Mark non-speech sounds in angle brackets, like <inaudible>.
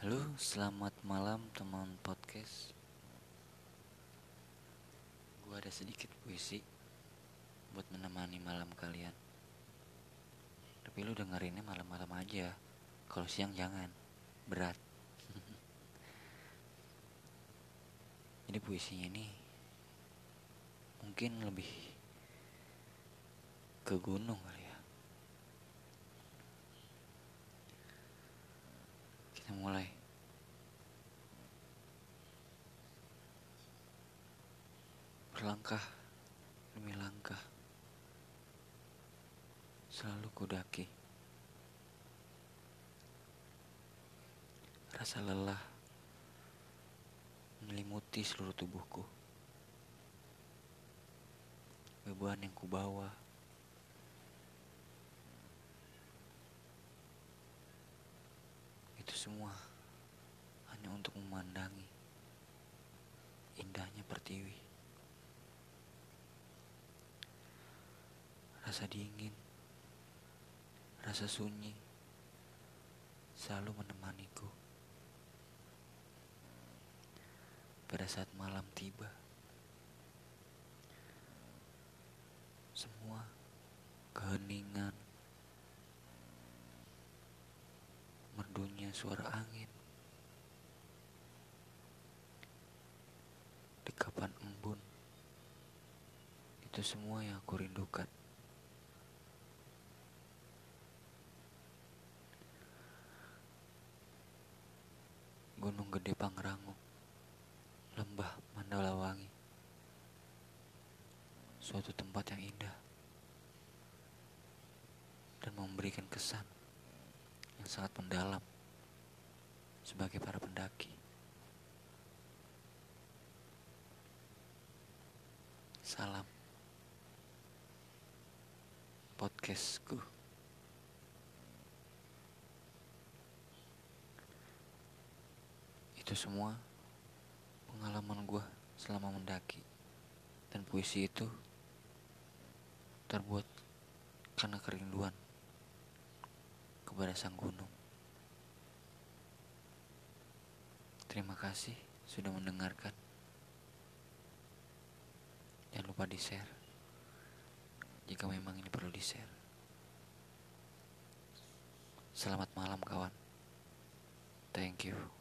Halo, selamat malam teman podcast. Gue ada sedikit puisi buat menemani malam kalian. Tapi lu dengerinnya malam-malam aja. Kalau siang jangan, berat. <laughs> Jadi puisinya ini mungkin lebih ke gunung kali ya. Kita mulai. Berlangkah demi langkah Selalu kudaki Rasa lelah Menyelimuti seluruh tubuhku Beban yang kubawa semua Hanya untuk memandangi Indahnya pertiwi Rasa dingin, rasa sunyi selalu menemaniku. Pada saat malam tiba, semua keheningan, merdunya suara angin, dekapan embun, itu semua yang aku rindukan. Gunung Gede Pangrango, Lembah Mandalawangi, suatu tempat yang indah dan memberikan kesan yang sangat mendalam sebagai para pendaki. Salam podcastku. Itu semua pengalaman gue selama mendaki. Dan puisi itu terbuat karena kerinduan kepada sang gunung. Terima kasih sudah mendengarkan. Jangan lupa di-share jika memang ini perlu di-share. Selamat malam kawan. Thank you.